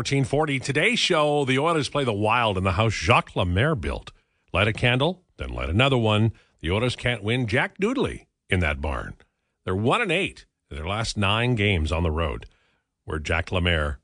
1440. Today's show, the Oilers play the Wild in the house Jacques Lemaire built. Light a candle, then light another one. The Oilers can't win Jack Doodley in that barn. They're one and eight in their last nine games on the road, where Jack Lemaire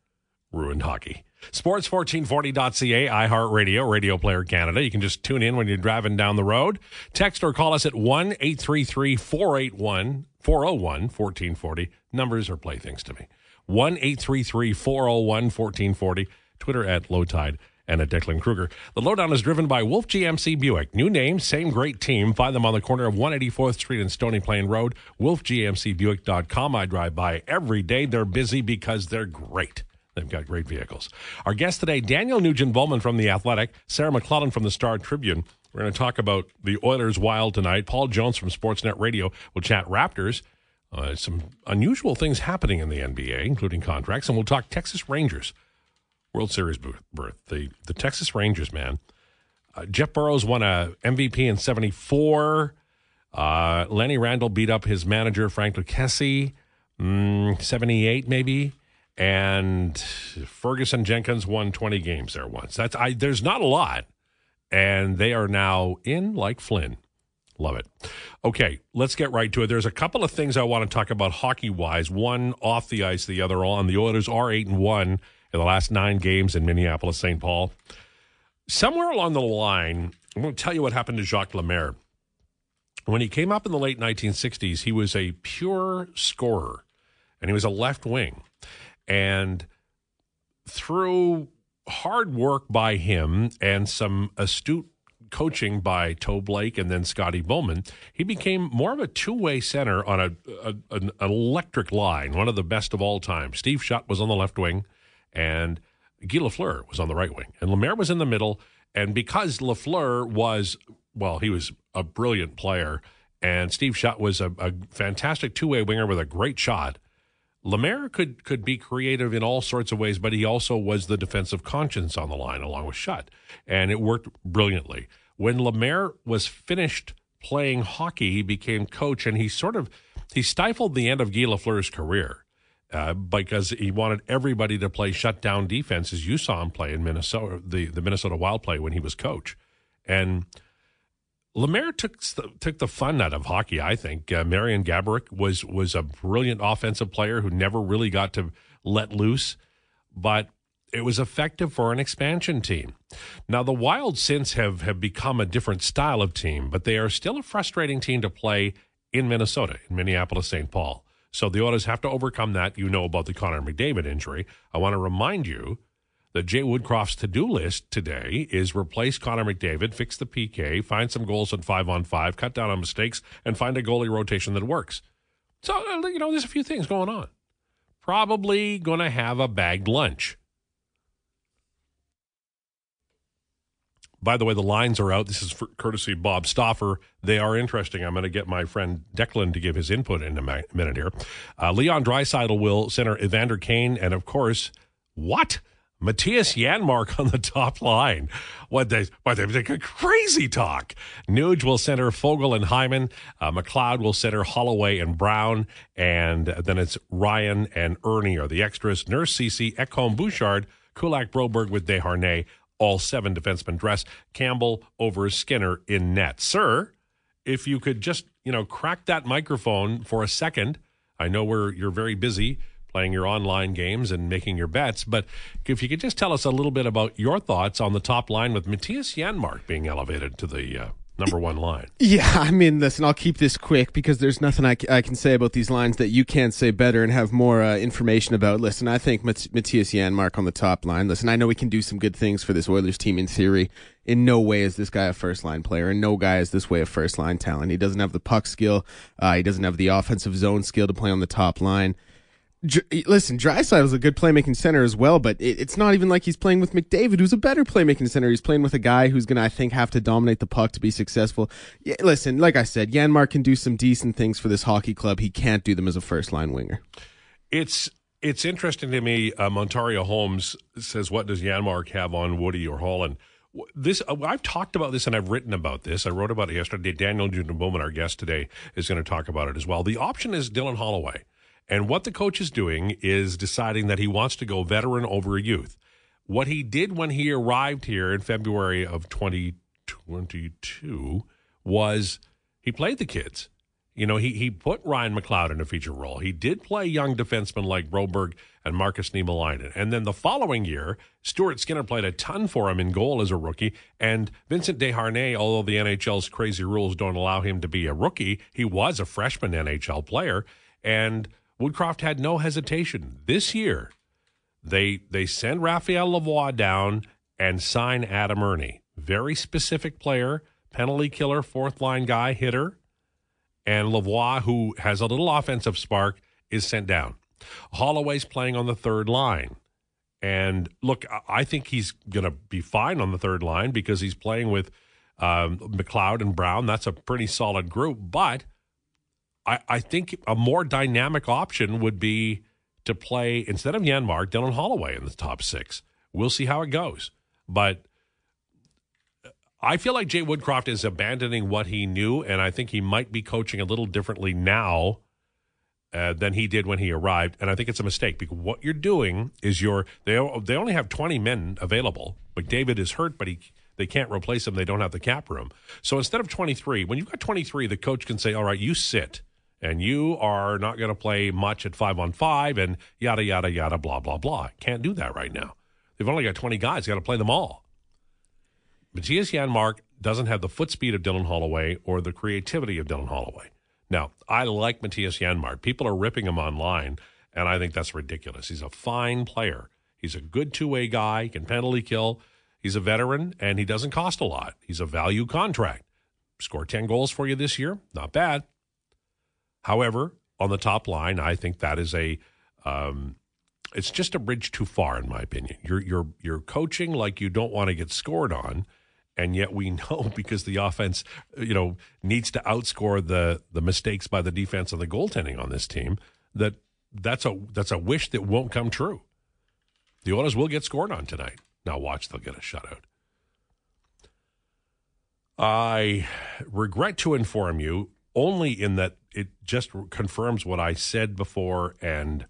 ruined hockey. Sports1440.ca, iHeartRadio, Radio Player Canada. You can just tune in when you're driving down the road. Text or call us at 1 833 481 401 1440. Numbers are playthings to me. 1 833 401 1440. Twitter at Lowetide and at Declan Kruger. The lowdown is driven by Wolf GMC Buick. New name, same great team. Find them on the corner of 184th Street and Stony Plain Road. WolfGMCBuick.com. I drive by every day. They're busy because they're great. They've got great vehicles. Our guest today, Daniel Nugent Bowman from The Athletic, Sarah McClellan from the Star Tribune. We're going to talk about the Oilers Wild tonight. Paul Jones from Sportsnet Radio will chat Raptors. Uh, some unusual things happening in the NBA, including contracts, and we'll talk Texas Rangers World Series berth. The the Texas Rangers, man. Uh, Jeff Burroughs won a MVP in '74. Uh, Lenny Randle beat up his manager Frank Lucchesi, mm, '78 maybe, and Ferguson Jenkins won 20 games there once. That's I. There's not a lot, and they are now in like Flynn. Love it. Okay, let's get right to it. There's a couple of things I want to talk about hockey wise. One off the ice, the other on. The Oilers are eight and one in the last nine games in Minneapolis, St. Paul. Somewhere along the line, I'm going to tell you what happened to Jacques Lemaire. When he came up in the late 1960s, he was a pure scorer, and he was a left wing. And through hard work by him and some astute coaching by Toe Blake and then Scotty Bowman, he became more of a two way center on a, a, an electric line, one of the best of all time. Steve Shutt was on the left wing, and Guy Lafleur was on the right wing, and Lemaire was in the middle. And because Lafleur was, well, he was a brilliant player, and Steve Shutt was a, a fantastic two way winger with a great shot. Lemaire could could be creative in all sorts of ways, but he also was the defensive conscience on the line along with Shutt, and it worked brilliantly. When Lemaire was finished playing hockey, he became coach, and he sort of he stifled the end of Guy Lafleur's career uh, because he wanted everybody to play shutdown defense, as you saw him play in Minnesota, the the Minnesota Wild play when he was coach, and Lemaire took took the fun out of hockey. I think uh, Marian Gaborik was was a brilliant offensive player who never really got to let loose, but it was effective for an expansion team. Now the Wild since have have become a different style of team, but they are still a frustrating team to play in Minnesota, in Minneapolis, St. Paul. So the Oilers have to overcome that. You know about the Connor McDavid injury. I want to remind you that Jay Woodcroft's to do list today is replace Connor McDavid, fix the PK, find some goals in five on five, cut down on mistakes, and find a goalie rotation that works. So, uh, you know, there's a few things going on. Probably going to have a bagged lunch. By the way, the lines are out. This is for courtesy of Bob Stauffer. They are interesting. I'm going to get my friend Declan to give his input in a minute here. Uh, Leon Draisaitl will center Evander Kane, and of course, what? Mattias Janmark on the top line. What they, what they, they crazy talk. Nuge will center Foegele and Hyman. Uh, McLeod will center Holloway and Brown. And then it's Ryan and Erne are the extras. Nurse Ceci, Ekholm Bouchard, Kulak Broberg with Desharnais. All seven defensemen dress. Campbell over Skinner in net. Sir, if you could just, you know, crack that microphone for a second. I know we're you're very busy playing your online games and making your bets. But if you could just tell us a little bit about your thoughts on the top line with Mattias Janmark being elevated to the uh, number one line. Yeah, I mean, listen, I'll keep this quick because there's nothing I, I can say about these lines that you can't say better and have more uh, information about. Listen, I think Mat- Mattias Janmark on the top line. Listen, I know we can do some good things for this Oilers team in theory. In no way is this guy a first line player, and no guy is this way a first line talent. He doesn't have the puck skill. Uh, he doesn't have the offensive zone skill to play on the top line. Listen, Draisaitl is a good playmaking center as well, but it, it's not even like he's playing with McDavid, who's a better playmaking center. He's playing with a guy who's going to, I think, have to dominate the puck to be successful. Yeah, listen, like I said, Janmark can do some decent things for this hockey club. He can't do them as a first line winger. It's it's interesting to me. Uh, Montario Holmes says, "What does Janmark have on Woody or Holland?" This uh, I've talked about this and I've written about this. I wrote about it yesterday. Daniel Nugent Bowman, our guest today, is going to talk about it as well. The option is Dylan Holloway. And what the coach is doing is deciding that he wants to go veteran over youth. What he did when he arrived here in February of 2022 was he played the kids. You know, he, he put Ryan McLeod in a feature role. He did play young defensemen like Broberg and Markus Niemelainen. And then the following year, Stuart Skinner played a ton for him in goal as a rookie. And Vincent Desharnais, although the NHL's crazy rules don't allow him to be a rookie, he was a freshman NHL player. And Woodcroft had no hesitation. This year, they they send Raphael Lavoie down and sign Adam Erne. Very specific player, penalty killer, fourth line guy, hitter and Lavoie, who has a little offensive spark, is sent down. Holloway's playing on the third line. And look, I think he's going to be fine on the third line because he's playing with um, McLeod and Brown. That's a pretty solid group. But I, I, think a more dynamic option would be to play, instead of Janmark, Dylan Holloway in the top six. We'll see how it goes. But I feel like Jay Woodcroft is abandoning what he knew, and I think he might be coaching a little differently now uh, than he did when he arrived. And I think it's a mistake because what you're doing is you're they they only have 20 men available. McDavid is hurt, but he they can't replace him. They don't have the cap room. So instead of 23, when you've got 23, the coach can say, "All right, you sit." And you are not going to play much at five on five, and yada yada yada, blah blah blah. Can't do that right now. They've only got 20 guys. Got to play them all. Mattias Janmark doesn't have the foot speed of Dylan Holloway or the creativity of Dylan Holloway. Now, I like Mattias Janmark. People are ripping him online, and I think that's ridiculous. He's a fine player. He's a good two way guy, can penalty kill. He's a veteran, and he doesn't cost a lot. He's a value contract. Score 10 goals for you this year, not bad. However, on the top line, I think that is a um, it's just a bridge too far, in my opinion. You're you're you're coaching like you don't want to get scored on, and yet we know because the offense, you know, needs to outscore the the mistakes by the defense and the goaltending on this team that that's a that's a wish that won't come true. The Oilers will get scored on tonight. Now watch, they'll get a shutout. I regret to inform you only in that it just confirms what I said before and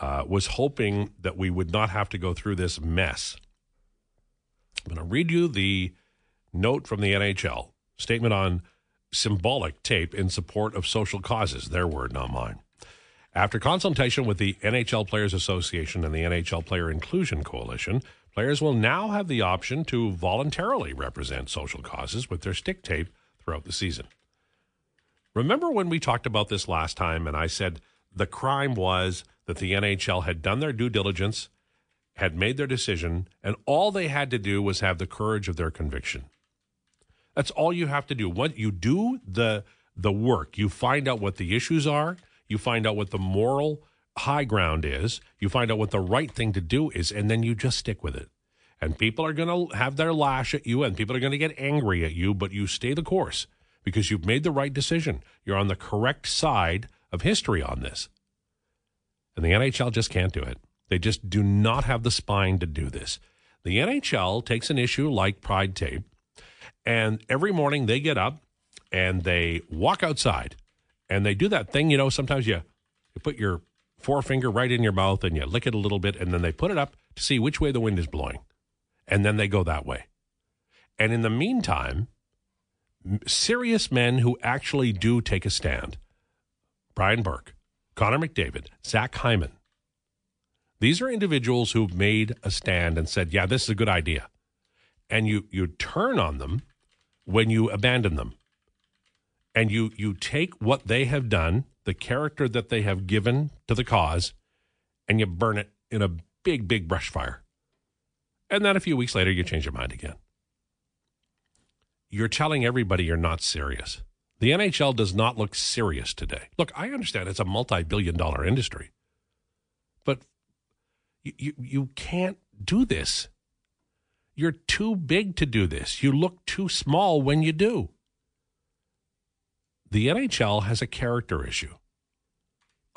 uh, was hoping that we would not have to go through this mess I'm going to read you the note from the NHL statement on symbolic tape in support of social causes. Their word, not mine. After consultation with the NHL Players Association and the NHL Player Inclusion Coalition, players will now have the option to voluntarily represent social causes with their stick tape throughout the season. Remember when we talked about this last time and I said the crime was that the NHL had done their due diligence had made their decision, and all they had to do was have the courage of their conviction. That's all you have to do. What you do the the work, you find out what the issues are, you find out what the moral high ground is, you find out what the right thing to do is, and then you just stick with it. And people are going to have their lash at you, and people are going to get angry at you, but you stay the course because you've made the right decision. You're on the correct side of history on this. And the NHL just can't do it. They just do not have the spine to do this. The NHL takes an issue like Pride Tape, and every morning they get up and they walk outside and they do that thing, you know, sometimes you, you put your forefinger right in your mouth and you lick it a little bit, and then they put it up to see which way the wind is blowing. And then they go that way. And in the meantime, serious men who actually do take a stand Brian Burke, Connor McDavid, Zach Hyman, these are individuals who've made a stand and said, yeah, this is a good idea. And you, you turn on them when you abandon them. And you, you take what they have done, the character that they have given to the cause, and you burn it in a big, big brush fire. And then a few weeks later, you change your mind again. You're telling everybody you're not serious. The NHL does not look serious today. Look, I understand it's a multi billion dollar industry. But you, you, you can't do this. You're too big to do this. You look too small when you do. The NHL has a character issue.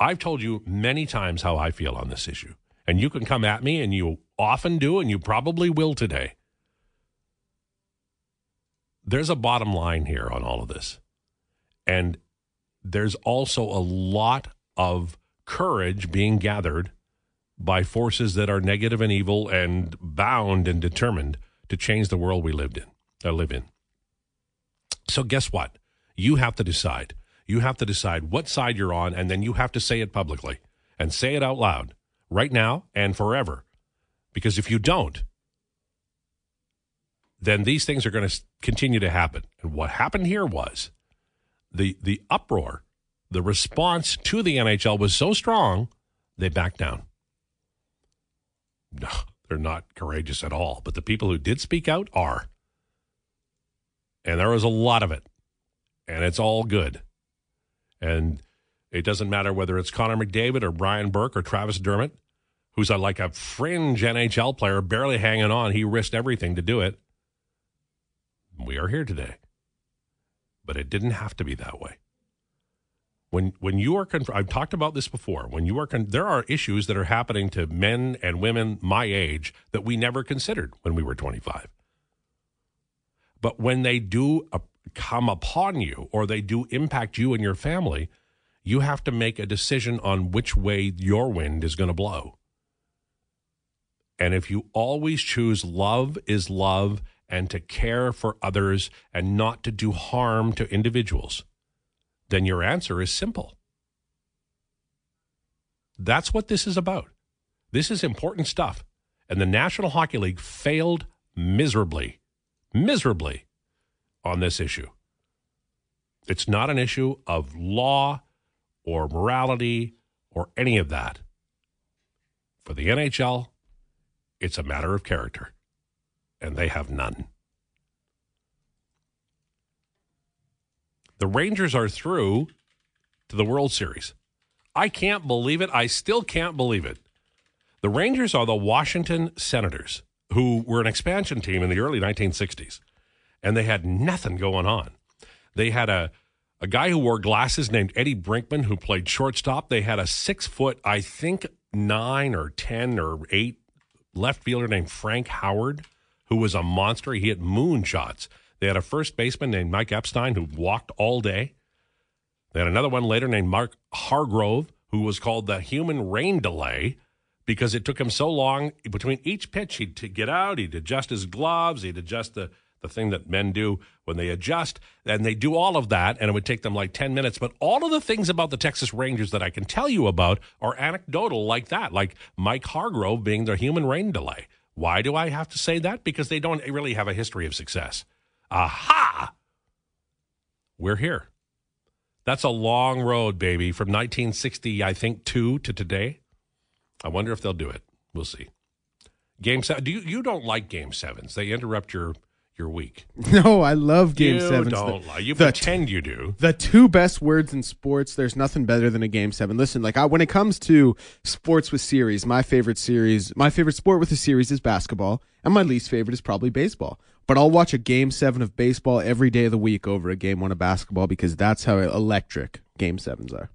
I've told you many times how I feel on this issue, and you can come at me, and you often do, and you probably will today. There's a bottom line here on all of this. And there's also a lot of courage being gathered by forces that are negative and evil and bound and determined to change the world we lived in, uh, live in. So guess what? You have to decide. You have to decide what side you're on, and then you have to say it publicly and say it out loud right now and forever. Because if you don't, then these things are going to continue to happen. And what happened here was the the uproar, the response to the NHL was so strong, they backed down. No, they're not courageous at all. But the people who did speak out are. And there was a lot of it. And it's all good. And it doesn't matter whether it's Connor McDavid or Brian Burke or Travis Dermott, who's a, like a fringe NHL player, barely hanging on. He risked everything to do it. We are here today. But it didn't have to be that way. When, when you are, conf- I've talked about this before. When you are, con- there are issues that are happening to men and women my age that we never considered when we were 25. But when they do uh, come upon you or they do impact you and your family, you have to make a decision on which way your wind is going to blow. And if you always choose love is love and to care for others and not to do harm to individuals, then your answer is simple. That's what this is about. This is important stuff. And the National Hockey League failed miserably, miserably on this issue. It's not an issue of law or morality or any of that. For the NHL, it's a matter of character, and they have none. The Rangers are through to the World Series. I can't believe it. I still can't believe it. The Rangers are the Washington Senators, who were an expansion team in the early 1960s, and they had nothing going on. They had a, a guy who wore glasses named Eddie Brinkman who played shortstop. They had a six foot, I think, nine or 10 or eight left fielder named Frank Howard, who was a monster. He hit moonshots. They had a first baseman named Mike Epstein who walked all day. They had another one later named Mark Hargrove, who was called the human rain delay because it took him so long between each pitch. He'd get out, he'd adjust his gloves, he'd adjust the, the thing that men do when they adjust, and they do all of that, and it would take them like 10 minutes. But all of the things about the Texas Rangers that I can tell you about are anecdotal like that, like Mike Hargrove being the human rain delay. Why do I have to say that? Because they don't really have a history of success. Aha! We're here. That's a long road, baby, from 1960, I think, two to today. I wonder if they'll do it. We'll see. Game seven. Do you you don't like game sevens? They interrupt your your week. No, I love game you sevens. don't The- lie. You the- pretend you do. the two best words in sports there's nothing better than a game seven listen like I, when it comes to sports with series my favorite series my favorite sport with a series is basketball and my least favorite is probably baseball but i'll watch a game seven of baseball every day of the week over a game one of basketball because that's how electric game sevens are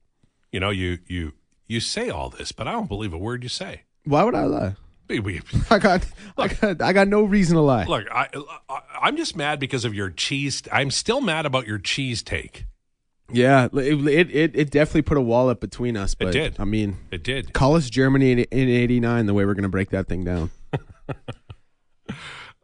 You know, you you you say all this, but I don't believe a word you say. why would i lie We- we- i got i got i got no reason to lie Look, I, I I'm just mad because of your cheese. I'm still mad about your cheese take. yeah it, it it it definitely put a wall up between us but did. i mean It did. call us germany in, in 89 the way we're gonna break that thing down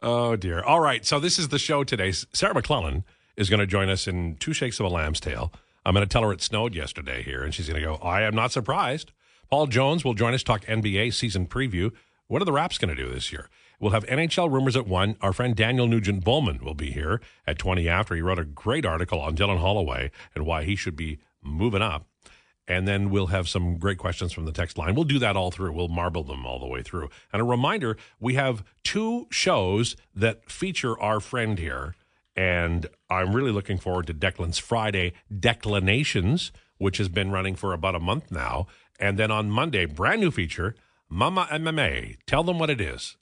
Oh dear. All right. So this is the show today. Sarah McClellan is going to join us in two shakes of a lamb's tail. I'm going to tell her it snowed yesterday here, and she's going to go. I am not surprised. Paul Jones will join us talk NBA season preview. What are the Raps going to do this year? We'll have NHL rumors at one. Our friend Daniel Nugent Bowman will be here at 20 after. He wrote a great article on Dylan Holloway and why he should be moving up. And then we'll have some great questions from the text line. We'll do that all through. We'll marble them all the way through. And a reminder we have two shows that feature our friend here. And I'm really looking forward to Declan's Friday Declinations, which has been running for about a month now. And then on Monday, brand new feature, Mama MMA. Tell them what it is.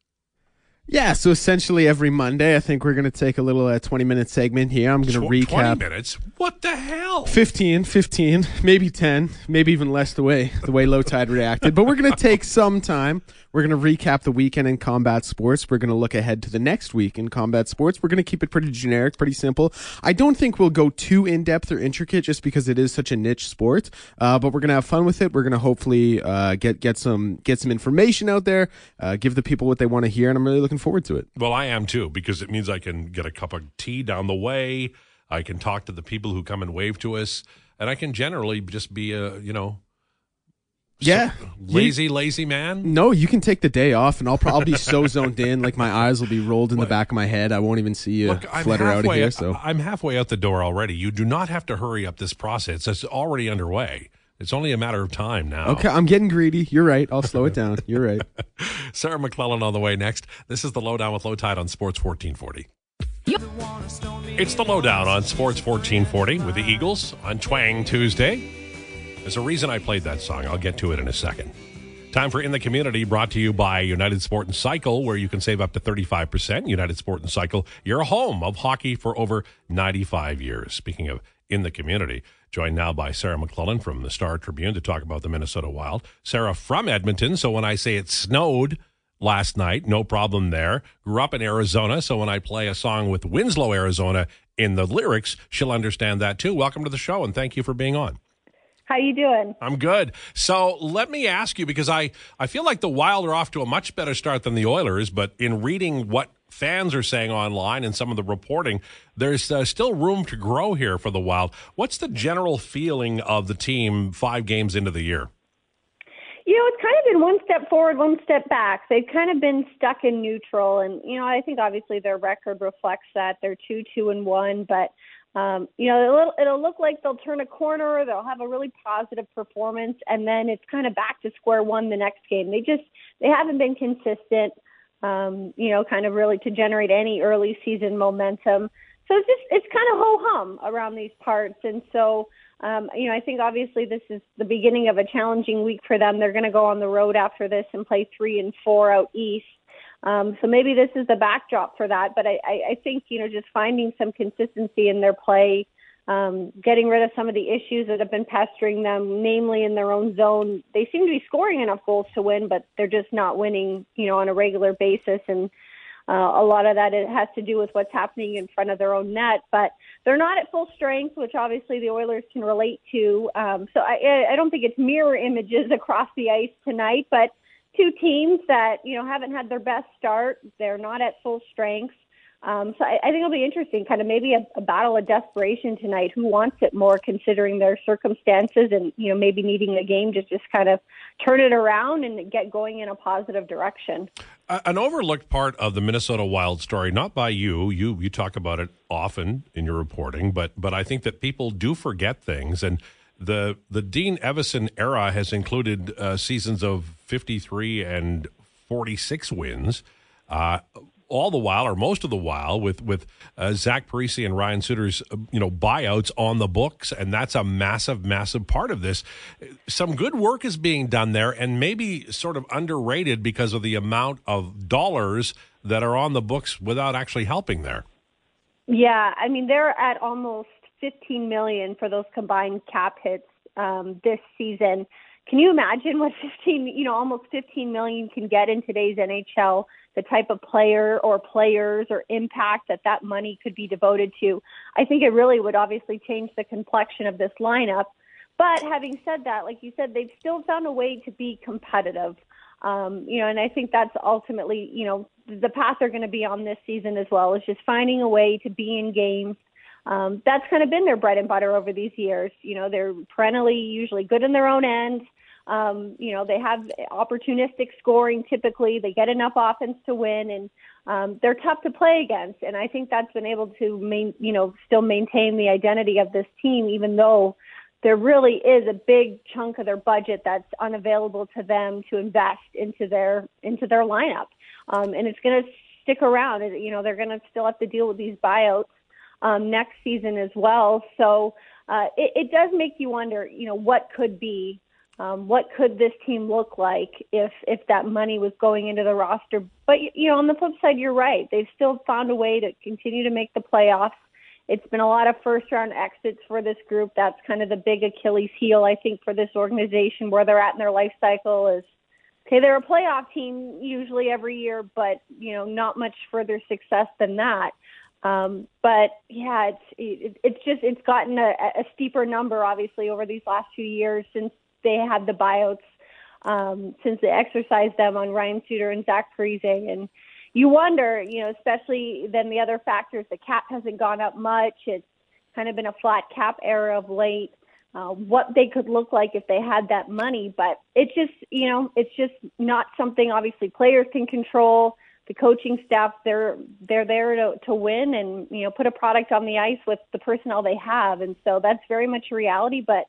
Yeah, so essentially every Monday, I think we're going to take a little uh, 20 minute segment here. I'm going to Tw- 20 recap minutes? What the hell? 15, 15, maybe 10, maybe even less the way the way Lowetide reacted. But we're going to take some time. We're going to recap the weekend in combat sports. We're going to look ahead to the next week in combat sports. We're going to keep it pretty generic, pretty simple. I don't think we'll go too in depth or intricate just because it is such a niche sport. Uh, but we're going to have fun with it. We're going to hopefully uh, get get some get some information out there, uh, give the people what they want to hear, and I'm really looking forward to it. Well, I am too because it means I can get a cup of tea down the way. I can talk to the people who come and wave to us, and I can generally just be a you know yeah, lazy, you, lazy man. No, you can take the day off, and I'll probably be so zoned in, like my eyes will be rolled in the back of my head. I won't even see you Look, flutter out of here. So I'm halfway out the door already. You do not have to hurry up this process. It's already underway. It's only a matter of time now. Okay, I'm getting greedy. You're right. I'll slow it down. You're right. Sarah McClellan on the way next. This is the lowdown with Lowetide on Sports 1440. It's the lowdown on Sports 1440 with the Eagles on Twang Tuesday. There's a reason I played that song. I'll get to it in a second. Time for In the Community, brought to you by United Sport and Cycle, where you can save up to 35%. United Sport and Cycle, your home of hockey for over 95 years. Speaking of In the Community, joined now by Sarah McClellan from the Star Tribune to talk about the Minnesota Wild. Sarah from Edmonton, so when I say it snowed last night, no problem there. Grew up in Arizona, so when I play a song with Winslow, Arizona in the lyrics, she'll understand that too. Welcome to the show, and thank you for being on. How you doing? I'm good. So let me ask you because I, I feel like the Wild are off to a much better start than the Oilers, but in reading what fans are saying online and some of the reporting, there's uh, still room to grow here for the Wild. What's the general feeling of the team five games into the year? You know, it's kind of been one step forward, one step back. They've kind of been stuck in neutral, and you know, I think obviously their record reflects that. They're two, two, and one, but um, you know, it'll, it'll look like they'll turn a corner, they'll have a really positive performance, and then it's kind of back to square one the next game. They just they haven't been consistent, um, you know, kind of really to generate any early season momentum. So it's just it's kind of ho hum around these parts, and so um, you know, I think obviously this is the beginning of a challenging week for them. They're going to go on the road after this and play three and four out east. Um, so maybe this is the backdrop for that. But I, I, I think, you know, just finding some consistency in their play, um, getting rid of some of the issues that have been pestering them, namely in their own zone. They seem to be scoring enough goals to win, but they're just not winning, you know, on a regular basis. And uh, a lot of that it has to do with what's happening in front of their own net. But they're not at full strength, which obviously the Oilers can relate to. Um, so I, I don't think it's mirror images across the ice tonight, but two teams that you know haven't had their best start. They're not at full strength. Um, so I, I think it'll be interesting, kind of maybe a, a battle of desperation tonight. Who wants it more, considering their circumstances, and you know maybe needing a game to just kind of turn it around and get going in a positive direction. An overlooked part of the Minnesota Wild story, not by you, you you talk about it often in your reporting, but but I think that people do forget things and the the Dean Evason era has included uh, seasons of 53 and 46 wins. Uh, all the while, or most of the while, with with uh, Zach Parise and Ryan Suter's uh, you know buyouts on the books, and that's a massive, massive part of this. Some good work is being done there, and maybe sort of underrated because of the amount of dollars that are on the books without actually helping there. Yeah, I mean they're at almost 15 million for those combined cap hits um, this season. Can you imagine what 15, you know, almost 15 million can get in today's NHL? The type of player or players or impact that that money could be devoted to. I think it really would obviously change the complexion of this lineup. But having said that, like you said, they've still found a way to be competitive. Um, you know, and I think that's ultimately, you know, the path they're going to be on this season as well is just finding a way to be in games um, that's kind of been their bread and butter over these years. You know, they're perennially usually good in their own end. Um, you know, they have opportunistic scoring typically. They get enough offense to win, and um, they're tough to play against. And I think that's been able to, main, you know, still maintain the identity of this team, even though there really is a big chunk of their budget that's unavailable to them to invest into their into their lineup. Um, and it's going to stick around. You know, they're going to still have to deal with these buyouts um, next season as well. So uh, it, it does make you wonder, you know, what could be, um, what could this team look like if if that money was going into the roster? But you know, on the flip side, you're right. They've still found a way to continue to make the playoffs. It's been a lot of first round exits for this group. That's kind of the big Achilles heel, I think, for this organization where they're at in their life cycle is okay, they're a playoff team usually every year, but you know, not much further success than that. Um, but yeah, it's it, it's just it's gotten a, a steeper number obviously over these last few years since they had the buyouts, um, since they exercised them on Ryan Suter and Zach Parise, and you wonder, you know, especially then the other factors. The cap hasn't gone up much. It's kind of been a flat cap era of late. Uh, what they could look like if they had that money, but it's just, you know, it's just not something obviously players can control. The coaching staff, they're they're there to to win and you know put a product on the ice with the personnel they have, and so that's very much a reality. But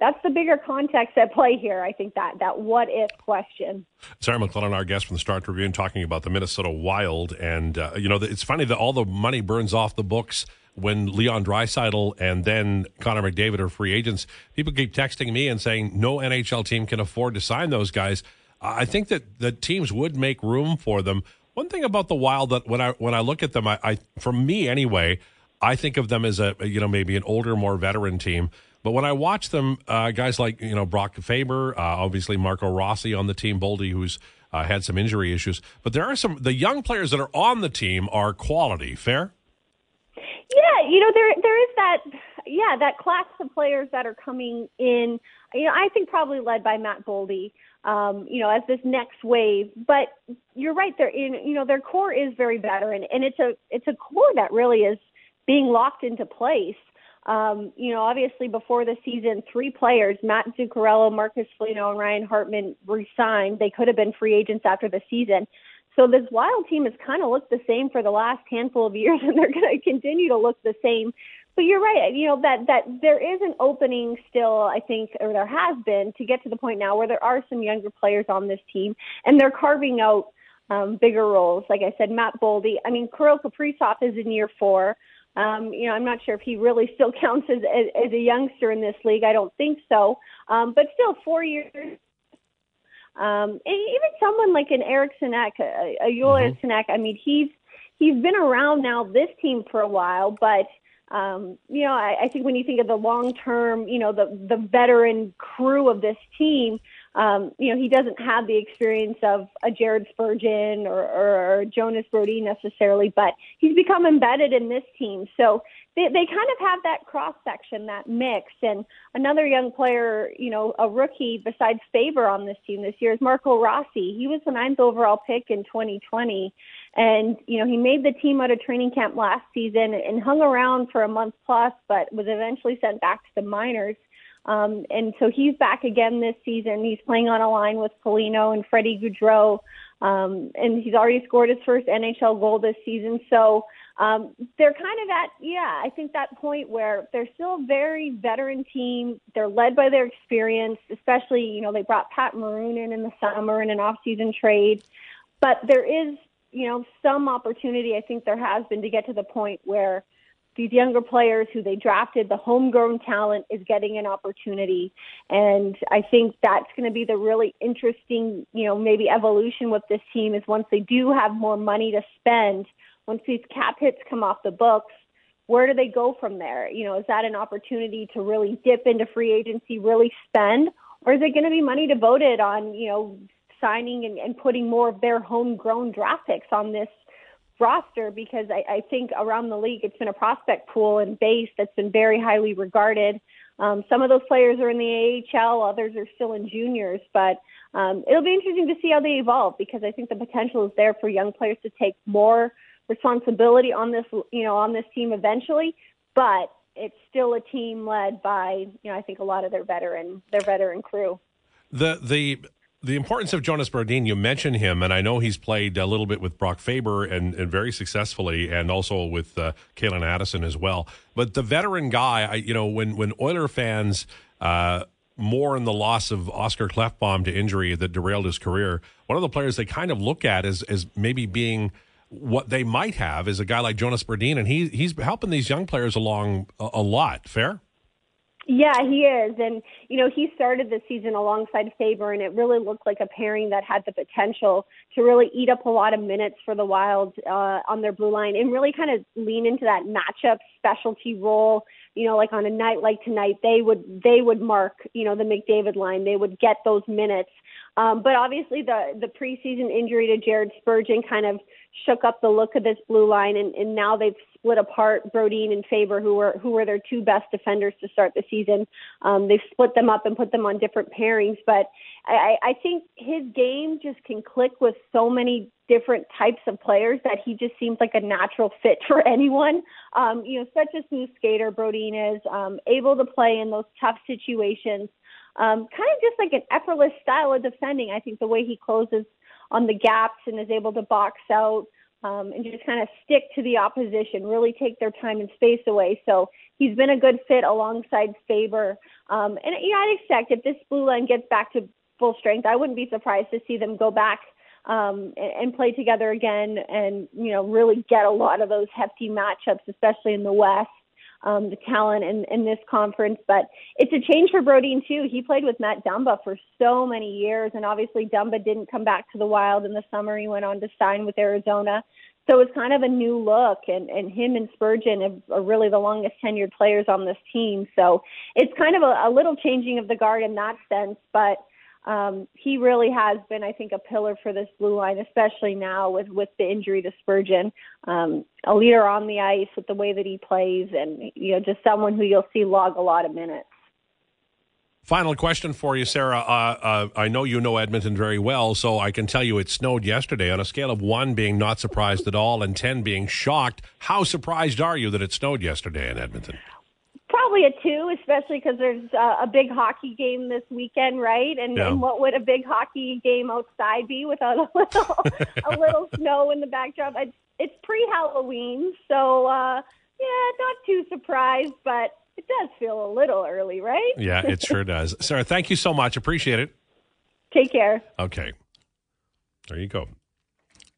that's the bigger context at play here. I think that that what if question. Sarah McLellan, our guest from the Star Tribune, talking about the Minnesota Wild, and uh, you know it's funny that all the money burns off the books when Leon Draisaitl and then Connor McDavid are free agents. People keep texting me and saying no NHL team can afford to sign those guys. I think that the teams would make room for them. One thing about the Wild that when I when I look at them, I, I for me anyway, I think of them as a you know maybe an older, more veteran team but when I watch them, uh, guys like you know Brock Faber, uh, obviously Marco Rossi on the team, Boldy, who's uh, had some injury issues. But there are some the young players that are on the team are quality. Fair. Yeah, you know there there is that yeah that class of players that are coming in. You know, I think probably led by Matt Boldy. Um, you know, as this next wave. But you're right. They're in. You know, their core is very veteran, and it's a it's a core that really is being locked into place. Um, you know, obviously before the season, three players, Matt Zuccarello, Marcus Foligno, and Ryan Hartman resigned. They could have been free agents after the season. So this Wild team has kind of looked the same for the last handful of years, and they're going to continue to look the same. But you're right. You know that that there is an opening still. I think, or there has been, to get to the point now where there are some younger players on this team, and they're carving out um, bigger roles. Like I said, Matt Boldy. I mean, Kirill Kaprizov is in year four. Um, you know, I'm not sure if he really still counts as, as, as a youngster in this league. I don't think so. Um, but still, four years. Um, and even someone like an Eriksson Ek, a, a Joel mm-hmm. Sinek, I mean, he's he's been around now this team for a while, but um, you know, I, I think when you think of the long term, you know, the the veteran crew of this team, um, you know, he doesn't have the experience of a Jared Spurgeon or, or, or Jonas Brodin necessarily, but he's become embedded in this team. So they, they kind of have that cross section, that mix. And another young player, you know, a rookie besides Faber on this team this year is Marco Rossi. He was the ninth overall pick in 2020. And, you know, he made the team out of training camp last season and hung around for a month plus, but was eventually sent back to the minors. Um, and so he's back again this season. He's playing on a line with Foligno and Freddie Gaudreau. Um, and he's already scored his first NHL goal this season. So um, they're kind of at, yeah, I think that point where they're still a very veteran team. They're led by their experience, especially, you know, they brought Pat Maroon in in the summer in an off-season trade. But there is, you know, some opportunity, I think there has been to get to the point where – these younger players who they drafted, the homegrown talent is getting an opportunity. And I think that's going to be the really interesting, you know, maybe evolution with this team is once they do have more money to spend, once these cap hits come off the books, where do they go from there? You know, is that an opportunity to really dip into free agency, really spend? Or is it going to be money devoted on, you know, signing and, and putting more of their homegrown draft picks on this roster because I, I think around the league it's been a prospect pool and base that's been very highly regarded. Um, some of those players are in the AHL, others are still in juniors, but um, it'll be interesting to see how they evolve because I think the potential is there for young players to take more responsibility on this, you know, on this team eventually. But it's still a team led by, you know, I think a lot of their veteran, their veteran crew. The the the importance of Jonas Brodin, you mentioned him, and I know he's played a little bit with Brock Faber and, and very successfully, and also with uh, Calen Addison as well. But the veteran guy, I, you know, when when Oiler fans uh, mourn the loss of Oscar Klefbom to injury that derailed his career, one of the players they kind of look at as as maybe being what they might have is a guy like Jonas Brodin, and he he's helping these young players along a, a lot. Fair. Yeah, he is. And, you know, he started the season alongside Faber, and it really looked like a pairing that had the potential to really eat up a lot of minutes for the Wild uh, on their blue line and really kind of lean into that matchup specialty role. You know, like on a night like tonight, they would they would mark, you know, the McDavid line. They would get those minutes. Um, but obviously, the the preseason injury to Jared Spurgeon kind of shook up the look of this blue line, and, and now they've split apart Brodin and Faber, who were who were their two best defenders to start the season. Um, they've split them up and put them on different pairings, but I, I think his game just can click with so many different types of players that he just seems like a natural fit for anyone. Um, you know, such a smooth skater, Brodin is um, able to play in those tough situations. Um, kind of just like an effortless style of defending. I think the way he closes on the gaps and is able to box out um, and just kind of stick to the opposition, really take their time and space away. So he's been a good fit alongside Faber. Um, and yeah, I'd expect if this blue line gets back to full strength, I wouldn't be surprised to see them go back um, and, and play together again, and you know really get a lot of those hefty matchups, especially in the West um, the talent in, in this conference. But it's a change for Brodin too. He played with Matt Dumba for so many years, and obviously Dumba didn't come back to the Wild in the summer. He went on to sign with Arizona. So it's kind of a new look, and, and him and Spurgeon are really the longest tenured players on this team. So it's kind of a, a little changing of the guard in that sense, but um, he really has been, I think, a pillar for this blue line, especially now with with the injury to Spurgeon. Um, a leader on the ice with the way that he plays, and you know, just someone who you'll see log a lot of minutes. Final question for you, Sarah. Uh, uh, I know you know Edmonton very well, so I can tell you it snowed yesterday. On a scale of one being not surprised at all and ten being shocked, how surprised are you that it snowed yesterday in Edmonton? Probably a two, especially because there's uh, a big hockey game this weekend, right? And, yeah. and what would a big hockey game outside be without a little a little snow in the backdrop? It's, it's pre-Halloween, so uh, yeah, not too surprised, but it does feel a little early, right? Yeah, it sure does. Sarah, thank you so much. Appreciate it. Take care. Okay, there you go.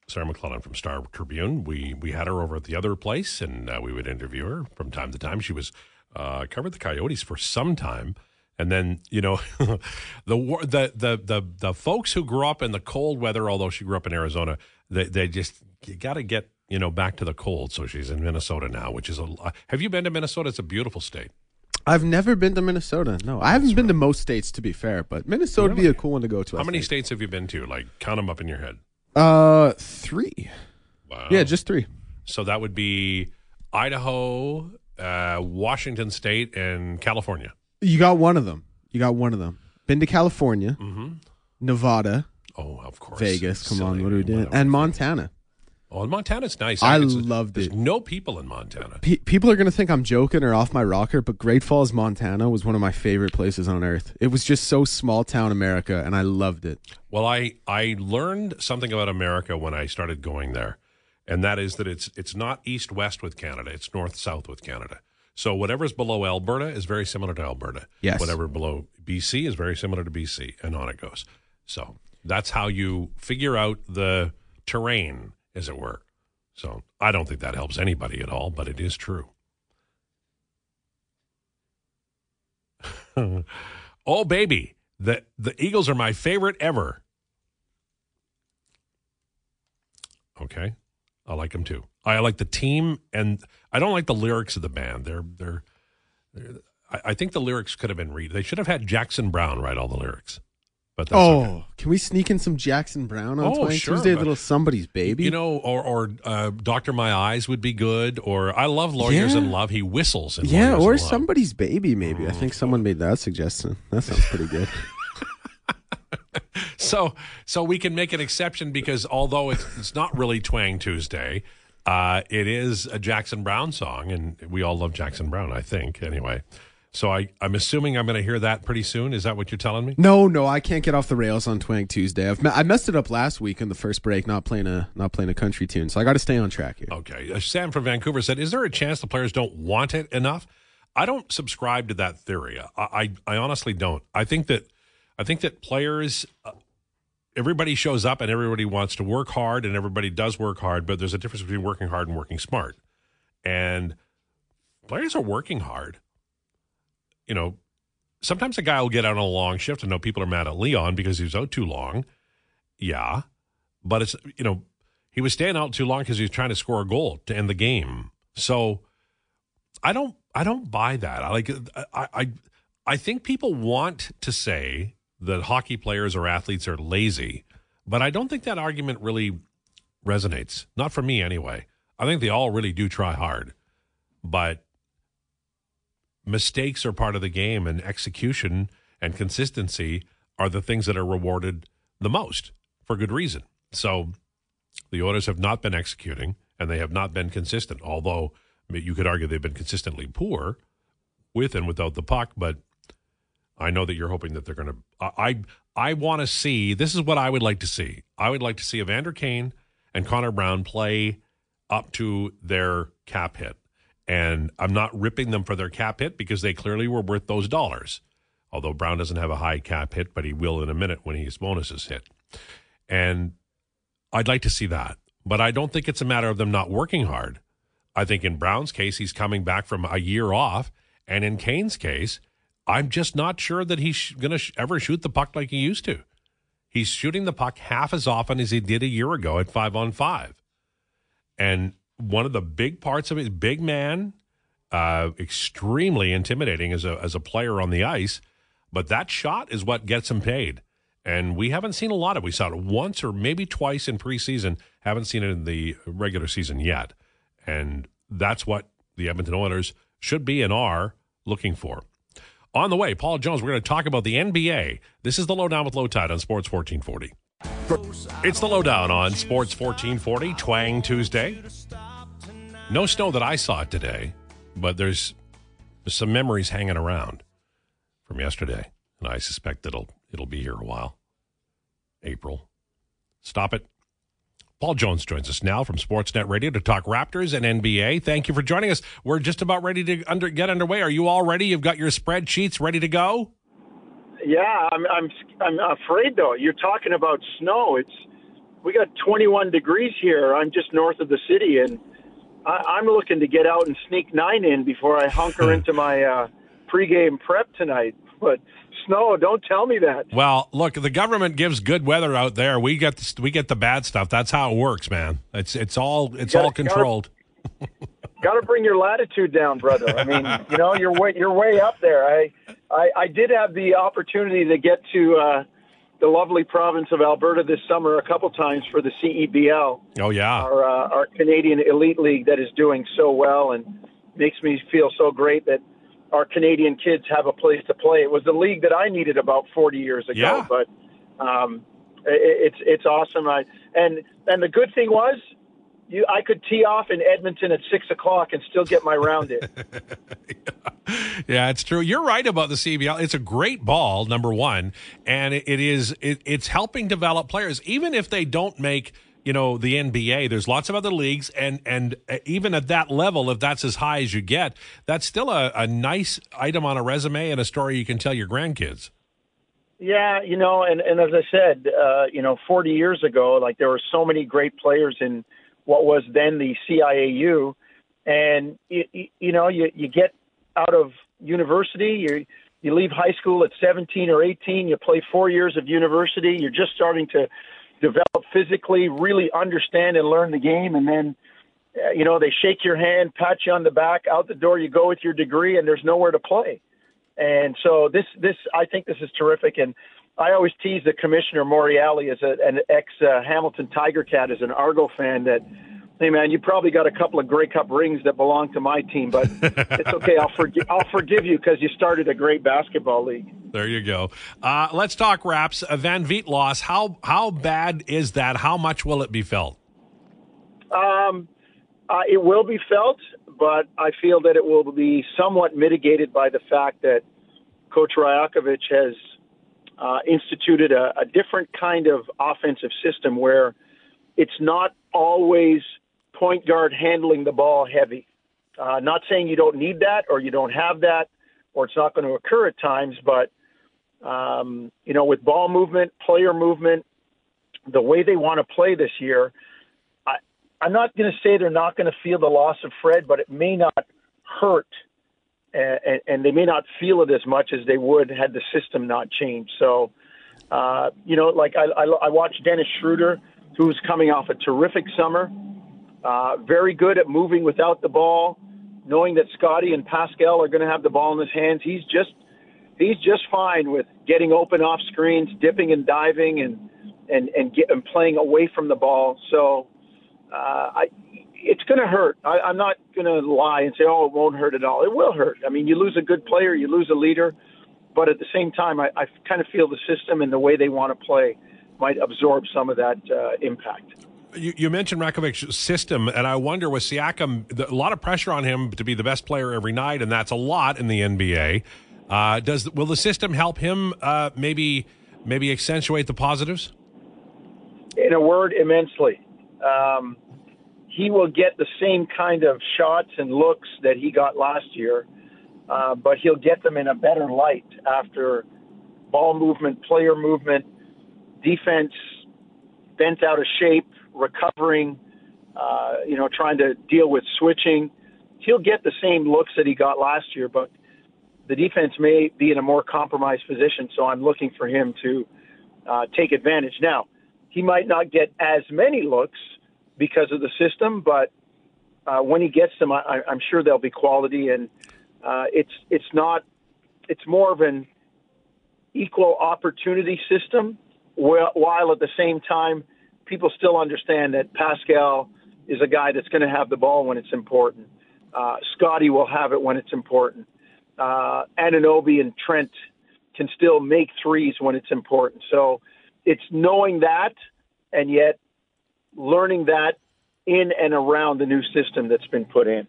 Sarah McLellan from Star Tribune. We we had her over at the other place, and uh, we would interview her from time to time. She was uh, covered the Coyotes for some time. And then you know, the the the the the folks who grew up in the cold weather, although she grew up in Arizona, they they just you got to get you know back to the cold. So she's in Minnesota now, which is a. Have you been to Minnesota? It's a beautiful state. I've never been to Minnesota. No, I haven't That's been right. to most states, to be fair. But Minnesota would be a cool one to go to. How I many think. states have you been to? Like count them up in your head. Uh, three. Wow. Yeah, just three. So that would be Idaho, uh, Washington State, and California. You got one of them. You got one of them. Been to California, mm-hmm. Nevada. Oh, of course. Vegas. Come on, what are we doing? And Montana. Oh, and Montana's nice. I, I loved there's it. No people in Montana. Pe- people are going to think I'm joking or off my rocker, but Great Falls, Montana was one of my favorite places on earth. It was just so small town America, and I loved it. Well, I, I learned something about America when I started going there and that is that it's it's not east west with Canada; it's north south with Canada. So whatever's below Alberta is very similar to Alberta. Yes. Whatever below BC is very similar to BC, and on it goes. So that's how you figure out the terrain, as it were. So I don't think that helps anybody at all, but it is true. oh baby, the the Eagles are my favorite ever. Okay. I like them too. I like the team, and I don't like the lyrics of the band. They're they're. they're I, I think the lyrics could have been read. They should have had Jackson Browne write all the lyrics. But oh, okay. can we sneak in some Jackson Browne on oh, sure, Tuesday? Little somebody's baby, you know, or or uh, Doctor My Eyes would be good. Or I love Lawyers yeah. in Love. He whistles in yeah, Lawyers or somebody's baby. Maybe mm. I think someone made that suggestion. That sounds pretty good. so so we can make an exception because although it's, it's not really Twang Tuesday, uh, it is a Jackson Browne song, and we all love Jackson Browne, I think. Anyway, so I I'm assuming I'm going to hear that pretty soon. Is that what you're telling me? No, no, I can't get off the rails on Twang Tuesday. I've I messed it up last week in the first break, not playing a not playing a country tune, so I got to stay on track here. Okay, uh, Sam from Vancouver said, "Is there a chance the players don't want it enough?" I don't subscribe to that theory. I, I, I honestly don't. I think that I think that players, uh, everybody shows up and everybody wants to work hard and everybody does work hard, but there's a difference between working hard and working smart. And players are working hard. You know, sometimes a guy will get out on a long shift. and know people are mad at Leon because he was out too long. Yeah. But it's, you know, he was staying out too long because he was trying to score a goal to end the game. So I don't, I don't buy that. I like, I, I, I think people want to say that hockey players or athletes are lazy, but I don't think that argument really resonates. Not for me, anyway. I think they all really do try hard, but mistakes are part of the game, and execution and consistency are the things that are rewarded the most for good reason. So the Oilers have not been executing, and they have not been consistent, although you could argue they've been consistently poor with and without the puck, but I know that you're hoping that they're going to. I I want to see. This is what I would like to see. I would like to see Evander Kane and Connor Brown play up to their cap hit, and I'm not ripping them for their cap hit because they clearly were worth those dollars. Although Brown doesn't have a high cap hit, but he will in a minute when his bonuses hit, and I'd like to see that. But I don't think it's a matter of them not working hard. I think in Brown's case, he's coming back from a year off, and in Kane's case I'm just not sure that he's going to sh- ever shoot the puck like he used to. He's shooting the puck half as often as he did a year ago at five on five. And one of the big parts of it, big man, uh, extremely intimidating as a as a player on the ice. But that shot is what gets him paid. And we haven't seen a lot of. We saw it once or maybe twice in preseason. Haven't seen it in the regular season yet. And that's what the Edmonton Oilers should be and are looking for. On the way, Paul Jones, we're going to talk about the NBA. This is the Lowdown with Lowetide on Sports 1440. It's the Lowdown on Sports 1440, Twang Tuesday. No snow that I saw today, but there's, some memories hanging around from yesterday, and I suspect it'll it'll be here a while. April. Stop it. Paul Jones joins us now from Sportsnet Radio to talk Raptors and NBA. Thank you for joining us. We're just about ready to under, get underway. Are you all ready? You've got your spreadsheets ready to go? Yeah, I'm. I'm. I'm afraid though. You're talking about snow. It's we got 21 degrees here. I'm just north of the city, and I, am looking to get out and sneak nine in before I hunker into my uh, pregame prep tonight. But snow. Don't tell me that. Well, look, the government gives good weather out there. We get the, we get the bad stuff. That's how it works, man. It's it's all it's gotta, all controlled. Got to bring your latitude down, brother. I mean, you know, you're way you're way up there. I I, I did have the opportunity to get to uh, the lovely province of Alberta this summer a couple times for the CEBL. Oh yeah, our uh, our Canadian Elite League that is doing so well and makes me feel so great that our Canadian kids have a place to play. It was the league that I needed about 40 years ago, yeah. but um, it, it's it's awesome. I, and and the good thing was, you I could tee off in Edmonton at six o'clock and still get my round in. yeah, it's true. You're right about the CBL. It's a great ball, number one, and it, it is it, it's helping develop players, even if they don't make you know the NBA. There's lots of other leagues, and and uh, even at that level, if that's as high as you get, that's still a, a nice item on a resume and a story you can tell your grandkids. Yeah, you know, and and as I said, uh, you know, 40 years ago, like there were so many great players in what was then the CIAU, and you, you know, you you get out of university, you you leave high school at 17 or 18, you play four years of university, you're just starting to develop physically, really understand and learn the game, and then uh, you know they shake your hand, pat you on the back, out the door you go with your degree, and there's nowhere to play. And so this this I think this is terrific, and I always tease the commissioner Morreale as a, an ex uh, Hamilton Tiger Cat as an Argo fan that hey man, you probably got a couple of Grey Cup rings that belong to my team, but it's okay. I'll forgive I'll forgive you because you started a great basketball league. There you go. Uh, let's talk Raps. Van VanVleet loss. How how bad is that? How much will it be felt? Um, uh, it will be felt, but I feel that it will be somewhat mitigated by the fact that Coach Rajakovic has uh, instituted a, a different kind of offensive system where it's not always point guard handling the ball heavy. Uh, not saying you don't need that or you don't have that or it's not going to occur at times, but um, you know, with ball movement, player movement, the way they want to play this year, I, I'm not going to say they're not going to feel the loss of Fred, but it may not hurt, and, and they may not feel it as much as they would had the system not changed. So, uh, you know, like I, I, I watched Dennis Schroeder, who's coming off a terrific summer, uh, very good at moving without the ball, knowing that Scottie and Pascal are going to have the ball in his hands. He's just he's just fine with getting open off screens, dipping and diving, and and and, get, and playing away from the ball. So uh, I, it's going to hurt. I, I'm not going to lie and say, oh, it won't hurt at all. It will hurt. I mean, you lose a good player, you lose a leader, but at the same time, I, I kind of feel the system and the way they want to play might absorb some of that uh, impact. You, you, mentioned Rajakovic's system, and I wonder with Siakam, the, a lot of pressure on him to be the best player every night, and that's a lot in the NBA. Uh, does will the system help him uh, maybe maybe accentuate the positives? In a word, immensely. Um, he will get the same kind of shots and looks that he got last year, uh, but he'll get them in a better light after ball movement, player movement, defense bent out of shape, recovering, uh, you know, trying to deal with switching. He'll get the same looks that he got last year, but the defense may be in a more compromised position. So I'm looking for him to uh, take advantage. Now, he might not get as many looks because of the system, but uh, when he gets them, I, I'm sure they'll be quality. And uh, it's it's not it's more of an equal opportunity system, while at the same time people still understand that Pascal is a guy that's going to have the ball when it's important. Uh, Scottie will have it when it's important. Uh, Anunoby and Trent can still make threes when it's important. So it's knowing that and yet learning that in and around the new system that's been put in.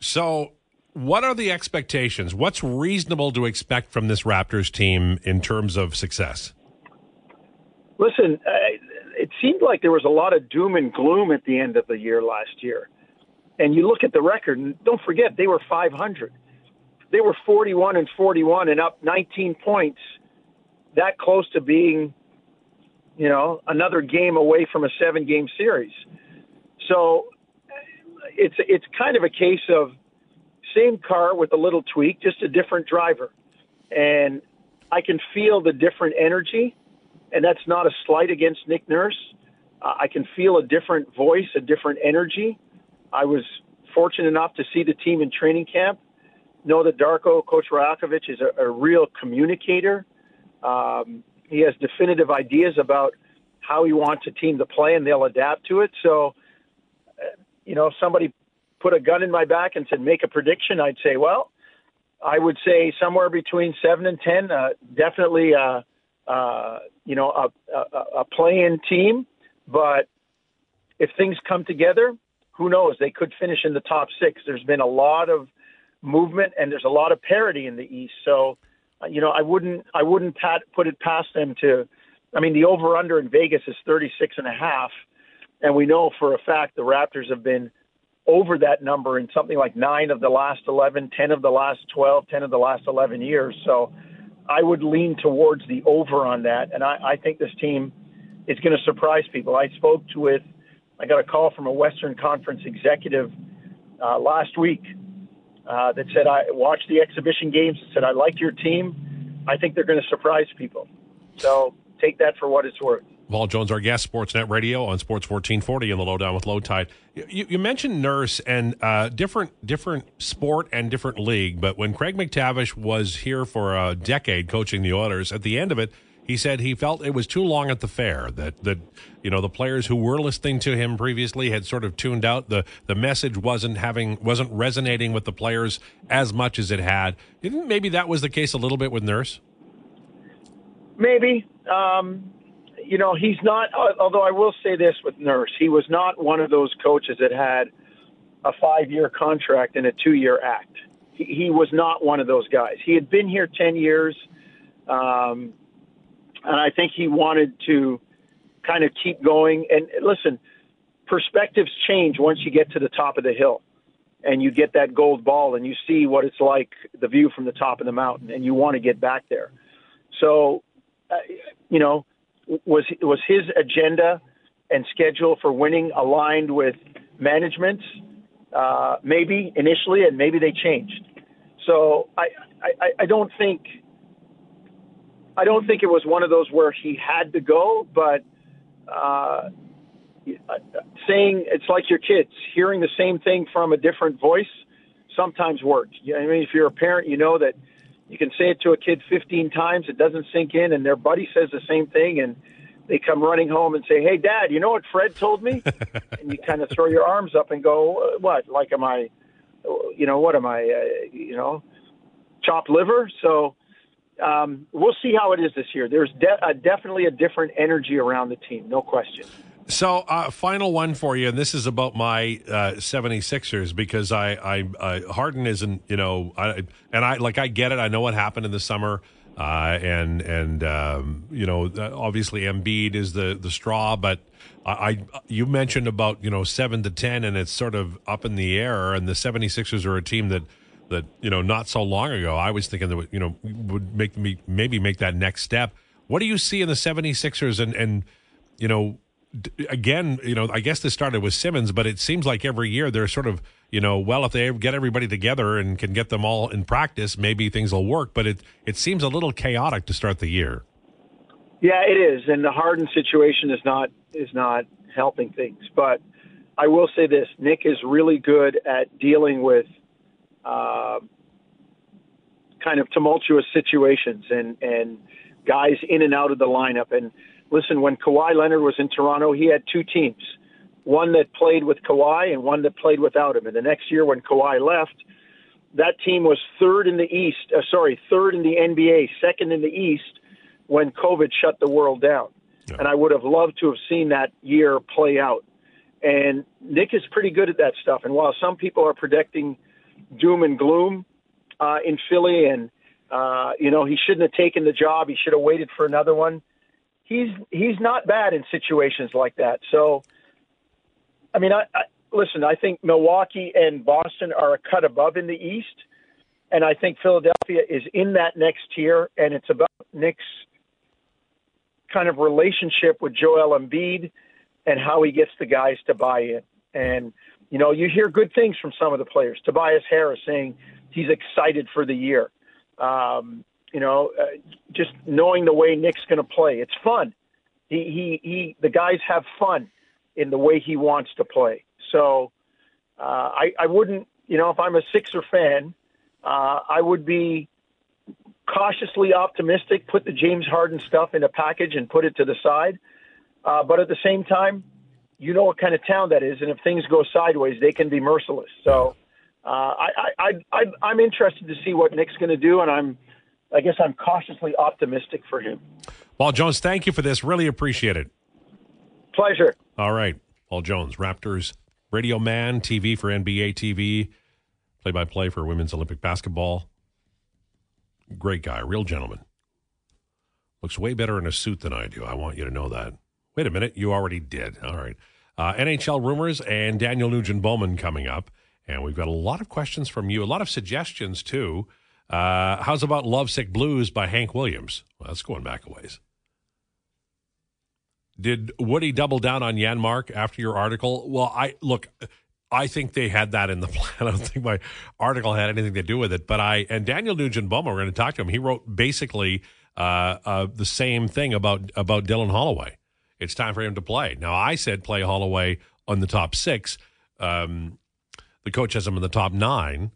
So, what are the expectations? What's reasonable to expect from this Raptors team in terms of success? Listen, uh, it seemed like there was a lot of doom and gloom at the end of the year last year. And you look at the record, and don't forget, they were 500. They were 41 and 41 and up 19 points, that close to being you know, another game away from a seven game series. So it's it's kind of a case of same car with a little tweak, just a different driver. And I can feel the different energy, and that's not a slight against Nick Nurse. Uh, I can feel a different voice, a different energy. I was fortunate enough to see the team in training camp. Know that Darko, Coach Rajakovic, is a, a real communicator. Um, he has definitive ideas about how he wants a team to play, and they'll adapt to it. So, uh, you know, if somebody put a gun in my back and said make a prediction, I'd say, well, I would say somewhere between seven and ten. Uh, definitely, uh, uh, you know, a, a, a play-in team. But if things come together, who knows? They could finish in the top six. There's been a lot of movement, and there's a lot of parity in the East. So uh, you know, I wouldn't I wouldn't pat, put it past them to. I mean, the over under in Vegas is 36 and a half, and we know for a fact the Raptors have been over that number in something like nine of the last 11, 10 of the last 12, 10 of the last 11 years. So I would lean towards the over on that, and I, I think this team is going to surprise people. I spoke to with, I got a call from a Western Conference executive uh, last week uh, that said, I watched the exhibition games, and said, I like your team. I think they're going to surprise people. So take that for what it's worth. Paul Jones, our guest, Sportsnet Radio on Sports 1440 in the Lowdown with Lowetide. You, you mentioned Nurse and uh, different different sport and different league, but when Craig MacTavish was here for a decade coaching the Oilers, at the end of it, he said he felt it was too long at the fair. That that you know the players who were listening to him previously had sort of tuned out. the The message wasn't having wasn't resonating with the players as much as it had. Maybe that was the case a little bit with Nurse? Maybe. Um, you know, he's not. Although I will say this with Nurse, he was not one of those coaches that had a five year contract and a two year act. He, he was not one of those guys. He had been here ten years. Um, and I think he wanted to kind of keep going. And listen, perspectives change once you get to the top of the hill and you get that gold ball and you see what it's like the view from the top of the mountain and you want to get back there. So, uh, you know, was was his agenda and schedule for winning aligned with management's? Uh, maybe initially, and maybe they changed. So I, I, I don't think I don't think it was one of those where he had to go, but uh, saying it's like your kids hearing the same thing from a different voice sometimes works. I mean, if you're a parent, you know that you can say it to a kid 15 times, it doesn't sink in, and their buddy says the same thing, and they come running home and say, "Hey, Dad, you know what Fred told me?" and you kind of throw your arms up and go, "What? Like, am I, you know, what am I, uh, you know, chopped liver?" So um, we'll see how it is this year. There's de- uh, definitely a different energy around the team, no question. So, uh, final one for you, and this is about my uh, 76ers because I, I uh, Harden isn't, you know, I, and I like I get it. I know what happened in the summer, uh, and and um, you know, obviously Embiid is the the straw, but I, I you mentioned about you know seven to ten, and it's sort of up in the air, and the 76ers are a team that that you know not so long ago I was thinking that you know would make me maybe make that next step. What do you see in the 76ers and and you know again, you know, I guess this started with Simmons, but it seems like every year they're sort of, you know, well, if they get everybody together and can get them all in practice, maybe things will work. But it it seems a little chaotic to start the year. Yeah, it is, and the Harden situation is not is not helping things. But I will say this: Nick is really good at dealing with uh, kind of tumultuous situations and and guys in and out of the lineup and listen, when Kawhi Leonard was in Toronto, he had two teams one that played with Kawhi and one that played without him. And the next year, when Kawhi left, that team was third in the East, uh, sorry, third in the NBA, second in the East when COVID shut the world down. Yeah. And I would have loved to have seen that year play out. And Nick is pretty good at that stuff. And while some people are predicting doom and gloom uh, in Philly, and uh, you know he shouldn't have taken the job, he should have waited for another one he's he's not bad in situations like that. So, I mean, I, I listen. I think Milwaukee and Boston are a cut above in the East, and I think Philadelphia is in that next tier. And it's about Nick's kind of relationship with Joel Embiid and how he gets the guys to buy in. And you know, you hear good things from some of the players. Tobias Harris saying he's excited for the year. Um, you know, uh, just knowing the way Nick's going to play. It's fun. He, he, he, the guys have fun in the way he wants to play. So uh, I, I wouldn't, you know, if I'm a Sixer fan, uh, I would be cautiously optimistic, put the James Harden stuff in a package and put it to the side. Uh, but at the same time, you know what kind of town that is, and if things go sideways, they can be merciless. So uh, I, I, I, I'm interested to see what Nick's going to do, and I'm I guess I'm cautiously optimistic for him. Paul Jones, thank you for this. Really appreciate it. Pleasure. All right. Paul Jones, Raptors radio man, TV for NBA TV, play by play for women's Olympic basketball. Great guy, real gentleman. Looks way better in a suit than I do. I want you to know that. Wait a minute. You already did. All right. Uh, NHL rumors and Daniel Nugent Bowman coming up. And we've got a lot of questions from you, a lot of suggestions too. Uh, how's about Lovesick Blues by Hank Williams? Well, that's going back a ways. Did Woody double down on Janmark after your article? Well, I look, I think they had that in the plan. I don't think my article had anything to do with it. But I and Daniel Nugent Bowman, we're going to talk to him. He wrote basically uh, uh, the same thing about about Dylan Holloway. It's time for him to play. Now I said play Holloway on the top six. Um, the coach has him in the top nine.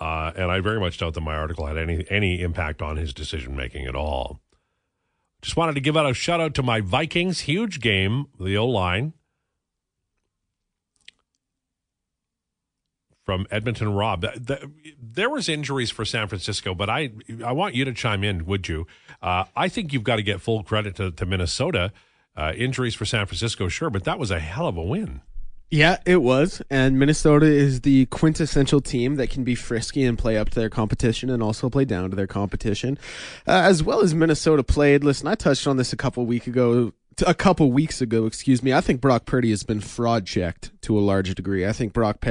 Uh, and I very much doubt that my article had any any impact on his decision making at all. Just wanted to give out a shout out to my Vikings. Huge game, the O line from Edmonton. Rob, there was injuries for San Francisco, but I I want you to chime in. Would you? Uh, I think you've got to get full credit to, to Minnesota. Uh, injuries for San Francisco, sure, but that was a hell of a win. Yeah, it was. And Minnesota is the quintessential team that can be frisky and play up to their competition and also play down to their competition. Uh, as well as Minnesota played. Listen, I touched on this a couple week ago a couple weeks ago, excuse me, I think Brock Purdy has been fraud checked to a large degree. I think Brock,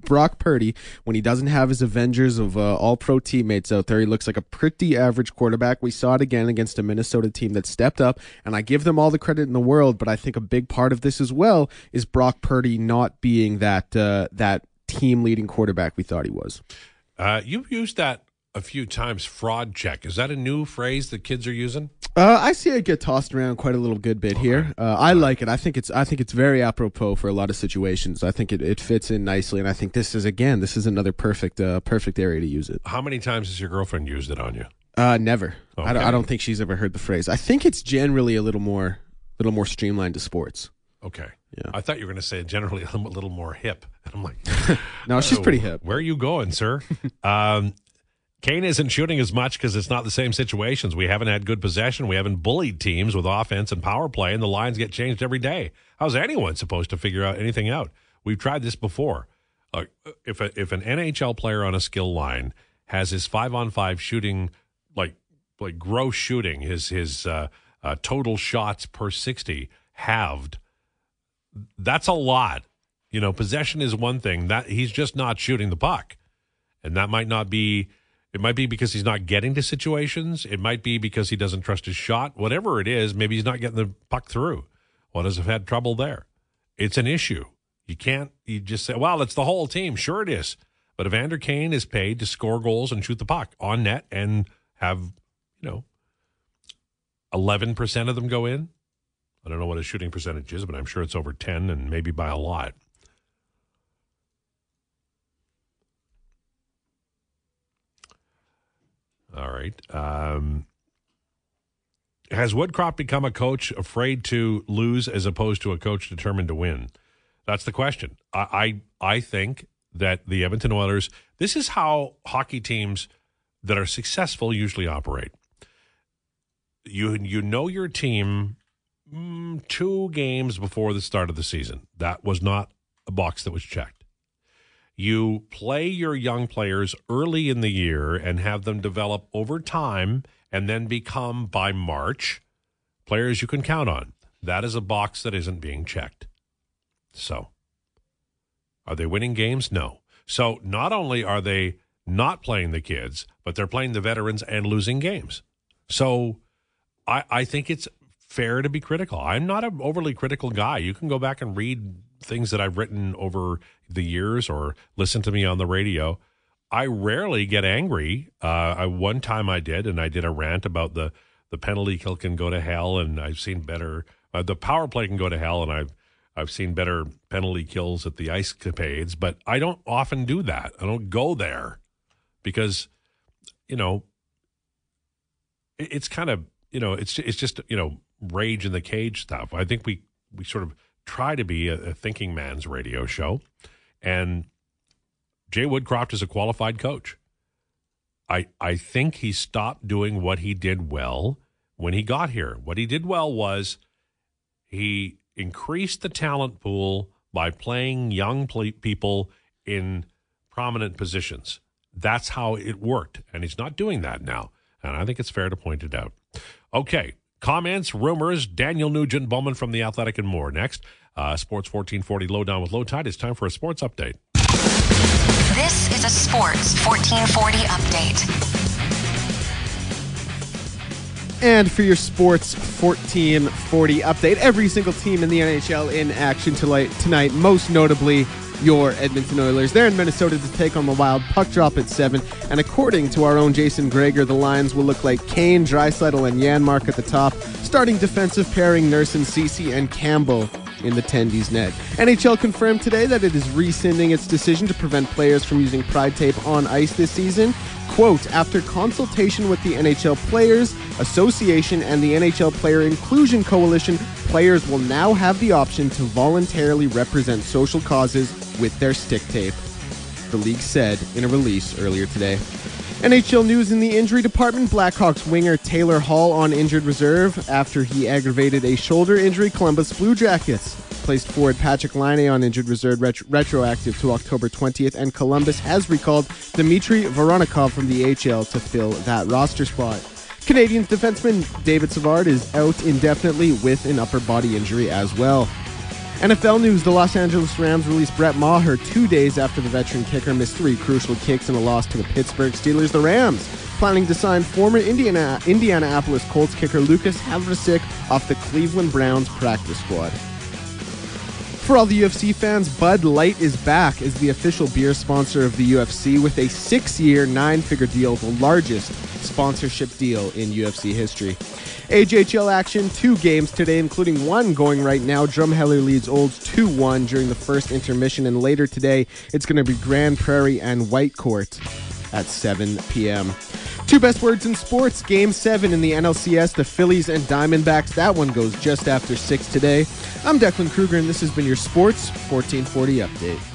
Brock Purdy, when he doesn't have his Avengers of uh, all pro teammates out there, he looks like a pretty average quarterback. We saw it again against a Minnesota team that stepped up, and I give them all the credit in the world, but I think a big part of this as well is Brock Purdy not being that, uh, that team leading quarterback we thought he was. Uh, you've used that a few times fraud check. Is that a new phrase that kids are using? Uh, I see it get tossed around quite a little good bit here. Uh, I like it. I think it's I think it's very apropos for a lot of situations. I think it, it fits in nicely, and I think this is again this is another perfect uh, perfect area to use it. How many times has your girlfriend used it on you? Uh, never. I, don't, I don't think she's ever heard the phrase. I think it's generally a little more little more streamlined to sports. Okay. Yeah. I thought you were going to say generally a little more hip. And I'm like, No, she's "Oh, pretty hip. Where are you going, sir? um, Kane isn't shooting as much because it's not the same situations. We haven't had good possession. We haven't bullied teams with offense and power play, and the lines get changed every day. How's anyone supposed to figure out anything out? We've tried this before. Uh, if a, if an NHL player on a skill line has his five on five shooting, like like gross shooting, his his uh, uh, total shots per sixty halved, that's a lot. You know, possession is one thing. That he's just not shooting the puck. And that might not be it might be because he's not getting to situations. It might be because he doesn't trust his shot. Whatever it is, maybe he's not getting the puck through. Does have had trouble there? It's an issue. You can't you just say, well, it's the whole team. Sure it is. But Evander Kane is paid to score goals and shoot the puck on net and have, you know, eleven percent of them go in. I don't know what his shooting percentage is, but I'm sure it's over 10 and maybe by a lot. All right. Um, has Woodcroft become a coach afraid to lose as opposed to a coach determined to win? That's the question. I, I, I think that the Edmonton Oilers, this is how hockey teams that are successful usually operate. You, you know your team mm, two games before the start of the season. That was not a box that was checked. You play your young players early in the year and have them develop over time and then become by March players you can count on. That is a box that isn't being checked. So, are they winning games? No. So, not only are they not playing the kids, but they're playing the veterans and losing games. So, I, I think it's fair to be critical. I'm not an overly critical guy. You can go back and read things that I've written over the years or listen to me on the radio. I rarely get angry. Uh, I, one time I did, and I did a rant about the the penalty kill can go to hell, and I've seen better. Uh, the power play can go to hell, and I've I've seen better penalty kills at the ice capades. But I don't often do that. I don't go there because you know it, it's kind of you know it's it's just you know rage in the cage stuff. I think we we sort of try to be a, a thinking man's radio show, and Jay Woodcroft is a qualified coach. I I think he stopped doing what he did well when he got here. What he did well was he increased the talent pool by playing young pl- people in prominent positions. That's how it worked, and he's not doing that now. And I think it's fair to point it out. Okay, comments, rumors. Daniel Nugent Bowman from the Athletic and more next. Uh, Sports 1440 Lowdown with Lowetide. It's time for a sports update. This is a Sports 1440 update. And for your Sports 1440 update, every single team in the NHL in action tonight, tonight most notably your Edmonton Oilers. They're in Minnesota to take on the Wild. Puck drop at 7. And according to our own Jason Gregor, the Lions will look like Kane, Draisaitl, and Janmark at the top. Starting defensive pairing, Nurse and Ceci and Campbell in the Tendies net. NHL confirmed today that it is rescinding its decision to prevent players from using pride tape on ice this season. Quote, after consultation with the NHL Players Association and the NHL Player Inclusion Coalition, players will now have the option to voluntarily represent social causes with their stick tape, the league said in a release earlier today. NHL news in the injury department Blackhawks winger Taylor Hall on injured reserve after he aggravated a shoulder injury. Columbus Blue Jackets placed forward Patrick Laine on injured reserve ret- retroactive to October 20th, and Columbus has recalled Dmitry Voronkov from the AHL to fill that roster spot. Canadiens defenseman David Savard is out indefinitely with an upper body injury as well. NFL news The Los Angeles Rams released Brett Maher two days after the veteran kicker missed three crucial kicks in a loss to the Pittsburgh Steelers. The Rams planning to sign former Indiana, Indianapolis Colts kicker Lucas Havrisik off the Cleveland Browns practice squad. For all the UFC fans, Bud Light is back as the official beer sponsor of the UFC with a six year, nine figure deal, the largest sponsorship deal in UFC history. AJHL action, two games today, including one going right now. Drumheller leads Olds 2 1 during the first intermission, and later today, it's going to be Grande Prairie and Whitecourt at 7 p.m. Two best words in sports. Game 7 in the NLCS, the Phillies and Diamondbacks. That one goes just after 6 today. I'm Declan Kruger, and this has been your Sports 1440 Update.